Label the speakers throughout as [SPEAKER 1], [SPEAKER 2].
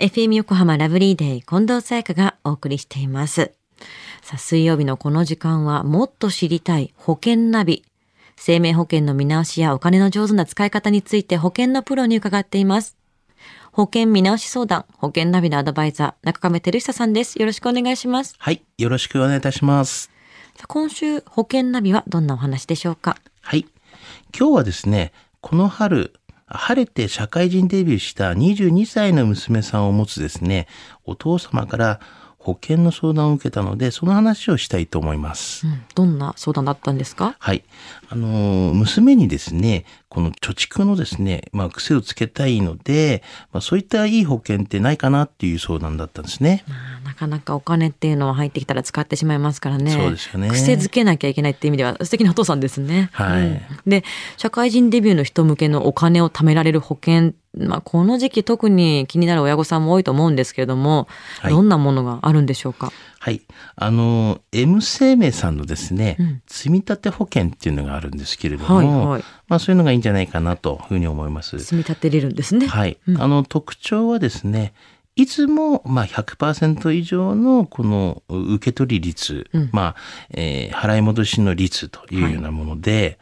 [SPEAKER 1] FM 横浜ラブリーデイ近藤沙耶香がお送りしています。さあ、水曜日のこの時間はもっと知りたい保険ナビ。生命保険の見直しやお金の上手な使い方について保険のプロに伺っています。保険見直し相談、保険ナビのアドバイザー、中亀照久さんです。よろしくお願いします。
[SPEAKER 2] はい。よろしくお願いいたします。
[SPEAKER 1] 今週、保険ナビはどんなお話でしょうか？
[SPEAKER 2] はい。今日はですね、この春、晴れて社会人デビューした22歳の娘さんを持つですね、お父様から保険の相談を受けたので、その話をしたいと思います。
[SPEAKER 1] うん、どんな相談だったんですか？
[SPEAKER 2] はい。あのー、娘にですね、この貯蓄のですね、まあ、癖をつけたいので、まあ、そういったいい保険ってないかなっていう相談だったんですね。
[SPEAKER 1] かなかお金っていうのは入ってきたら使ってしまいますからね。
[SPEAKER 2] そうですよね
[SPEAKER 1] 癖づけなきゃいけないっていう意味では素敵なお父さんですね。
[SPEAKER 2] はい
[SPEAKER 1] うんで、社会人デビューの人向けのお金を貯められる保険、まあこの時期特に気になる親御さんも多いと思うんですけれども、
[SPEAKER 2] はい
[SPEAKER 1] どんなものがあるんでしょうか？
[SPEAKER 2] はい。あのー、M 生命さんのですね、
[SPEAKER 1] うん
[SPEAKER 2] 積立保険っていうのがあるんですけれども、
[SPEAKER 1] はいはい
[SPEAKER 2] まあそういうのがいいんじゃないかなというふうに思います。
[SPEAKER 1] 積み立てれるんですね。
[SPEAKER 2] はい。
[SPEAKER 1] うん
[SPEAKER 2] あの特徴はですね、いつもまあ100%以上のこの受け取り率、
[SPEAKER 1] うん
[SPEAKER 2] まあ、えー払い戻しの率というようなもので、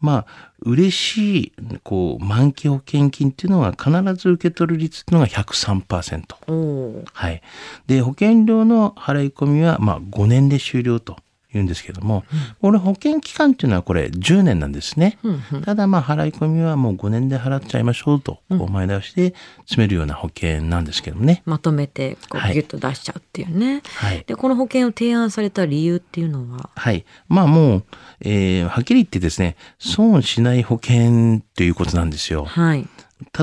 [SPEAKER 2] まあ嬉しいこう満期保険金っていうのは必ず受け取る率っていうのが103%。
[SPEAKER 1] おー
[SPEAKER 2] はい。で、保険料の払い込みは、まあ、5年で終了と言うんですけども、これ保険期間っていうのはこれ10年なんですね。ただ、まあ、払い込みはもう5年で払っちゃいましょうと、こう前倒しで詰めるような保険なんですけどもね。
[SPEAKER 1] まとめてこ
[SPEAKER 2] はい
[SPEAKER 1] うギュッと出しちゃうっていうね。
[SPEAKER 2] はい。
[SPEAKER 1] で、この保険を提案された理由っていうのは、
[SPEAKER 2] はい。まあ、もう、えーはっきり言ってですね、損しない保険ということなんですよ。
[SPEAKER 1] はい。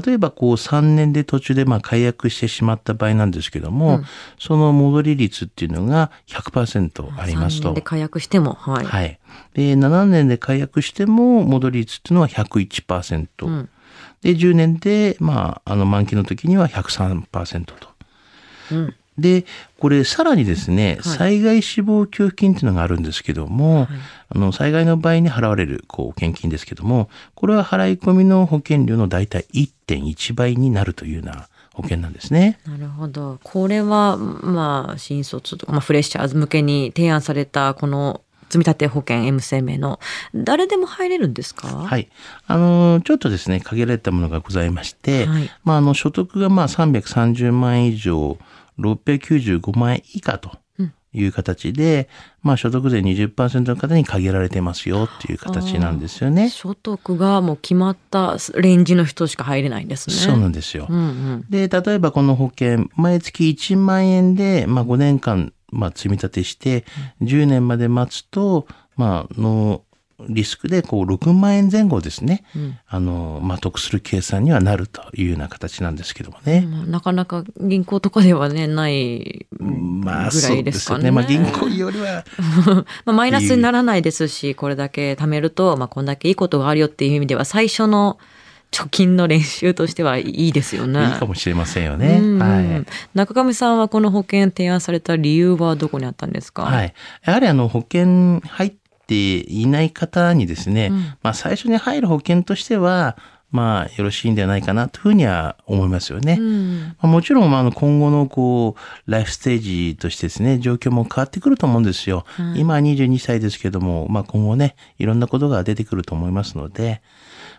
[SPEAKER 2] 例えばこう3年で途中でまあ解約してしまった場合なんですけども、
[SPEAKER 1] うん
[SPEAKER 2] その戻り率っていうのが100%あります
[SPEAKER 1] 3
[SPEAKER 2] と
[SPEAKER 1] 年で。解約しても、はい。
[SPEAKER 2] はい。で、7年で解約しても戻り率っていうのは101%。
[SPEAKER 1] うん
[SPEAKER 2] で、10年で、まあ、あの満期の時には103%と。
[SPEAKER 1] うん
[SPEAKER 2] で、これさらにですね、
[SPEAKER 1] はい
[SPEAKER 2] 災害死亡給付金っていうのがあるんですけども、あの災害の場合に払われるこう保険金ですけども、これは払い込みの保険料の大体1.1倍になるというような保険なんですね。
[SPEAKER 1] なるほど。これは、まあ、新卒とか、まあ、フレッシャーズ向けに提案された、この、積立保険 M 生命の、誰でも入れるんですか？
[SPEAKER 2] はい。あの、ちょっとですね、限られたものがございまして、
[SPEAKER 1] はい
[SPEAKER 2] まあ、あの、所得がまあ330万円以上、695万円以下という形で、まあ、所得税20%の方に限られてますよっていう形なんですよね。
[SPEAKER 1] 所得がもう決まったレンジの人しか入れないんですね。
[SPEAKER 2] そうなんですよ。
[SPEAKER 1] うんうん。
[SPEAKER 2] で、例えばこの保険、毎月1万円で、まあ、5年間、まあ、積み立てして、10年まで待つと、まあ、の、リスクで、こう、6万円前後ですね。
[SPEAKER 1] うん
[SPEAKER 2] あの、まあ、得する計算にはなるというような形なんですけどもね。
[SPEAKER 1] まあなかなか銀行とかではね、ないぐ
[SPEAKER 2] まあ、
[SPEAKER 1] ら
[SPEAKER 2] そ
[SPEAKER 1] いうですかね。
[SPEAKER 2] ですよね。まあ、銀行よりは、
[SPEAKER 1] まあ、マイナスにならないですし、これだけ貯めると、まあ、こんだけいいことがあるよっていう意味では、最初の貯金の練習としてはいいですよね。
[SPEAKER 2] いいかもしれませんよね。
[SPEAKER 1] うん
[SPEAKER 2] はい。
[SPEAKER 1] 中上さんはこの保険提案された理由はどこにあったんですか？
[SPEAKER 2] はい。やはりあの保険入っていない方にですね、
[SPEAKER 1] うん
[SPEAKER 2] まあ最初に入る保険としては、まあよろしいんではないかなというふうには思いますよね。
[SPEAKER 1] うん
[SPEAKER 2] まあもちろん、まあ今後のこう、ライフステージとしてですね、状況も変わってくると思うんですよ。
[SPEAKER 1] はい
[SPEAKER 2] 今は22歳ですけども、まあ今後ね、いろんなことが出てくると思いますので、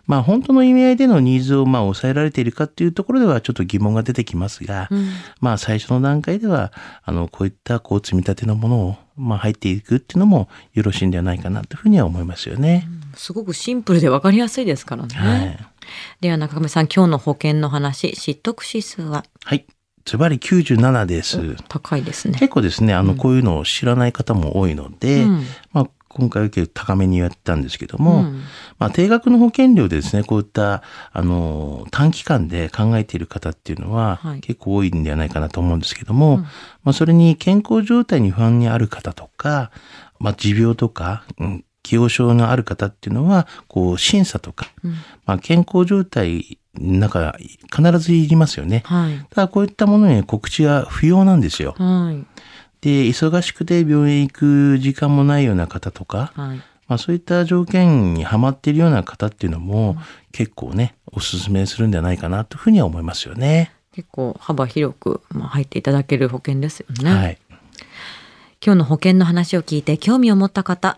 [SPEAKER 2] まあ本当の意味合いでのニーズをまあ抑えられているかっていうところではちょっと疑問が出てきますが、
[SPEAKER 1] うん
[SPEAKER 2] まあ最初の段階では、あの、こういったこう積み立てのものを、まあ入っていくっていうのもよろしいんではないかなというふうには思いますよね。
[SPEAKER 1] すごくシンプルで分かりやすいですからね。
[SPEAKER 2] はい。
[SPEAKER 1] では中上さん、今日の保険の話、知得指数は？
[SPEAKER 2] はい。ズバリ97です。
[SPEAKER 1] 高いですね。
[SPEAKER 2] 結構ですね、あの、こういうのを知らない方も多いので、
[SPEAKER 1] うん。
[SPEAKER 2] まあ、今回は結構高めにやったんですけども、
[SPEAKER 1] うん。
[SPEAKER 2] まあ、定額の保険料でですね、こういった、あの、短期間で考えている方っていうのは、
[SPEAKER 1] はい。
[SPEAKER 2] 結構多いんではないかなと思うんですけども、
[SPEAKER 1] うん。
[SPEAKER 2] まあ、それに健康状態に不安にある方とか、まあ、持病とか、うん、既往症のある方っていうのは、こう、審査とか、
[SPEAKER 1] うん
[SPEAKER 2] まあ、健康状態、なんか、必ずいりますよね。
[SPEAKER 1] はい。
[SPEAKER 2] ただ、こういったものに告知は不要なんですよ。
[SPEAKER 1] はい。
[SPEAKER 2] で、忙しくて病院行く時間もないような方とか、
[SPEAKER 1] はい。
[SPEAKER 2] まあそういった条件にはまっているような方っていうのも結構ね、おすすめするんじゃないかなというふうには思いますよね。
[SPEAKER 1] 結構幅広く、まあ、入っていただける保険ですよね。
[SPEAKER 2] はい。
[SPEAKER 1] 今日の保険の話を聞いて興味を持った方、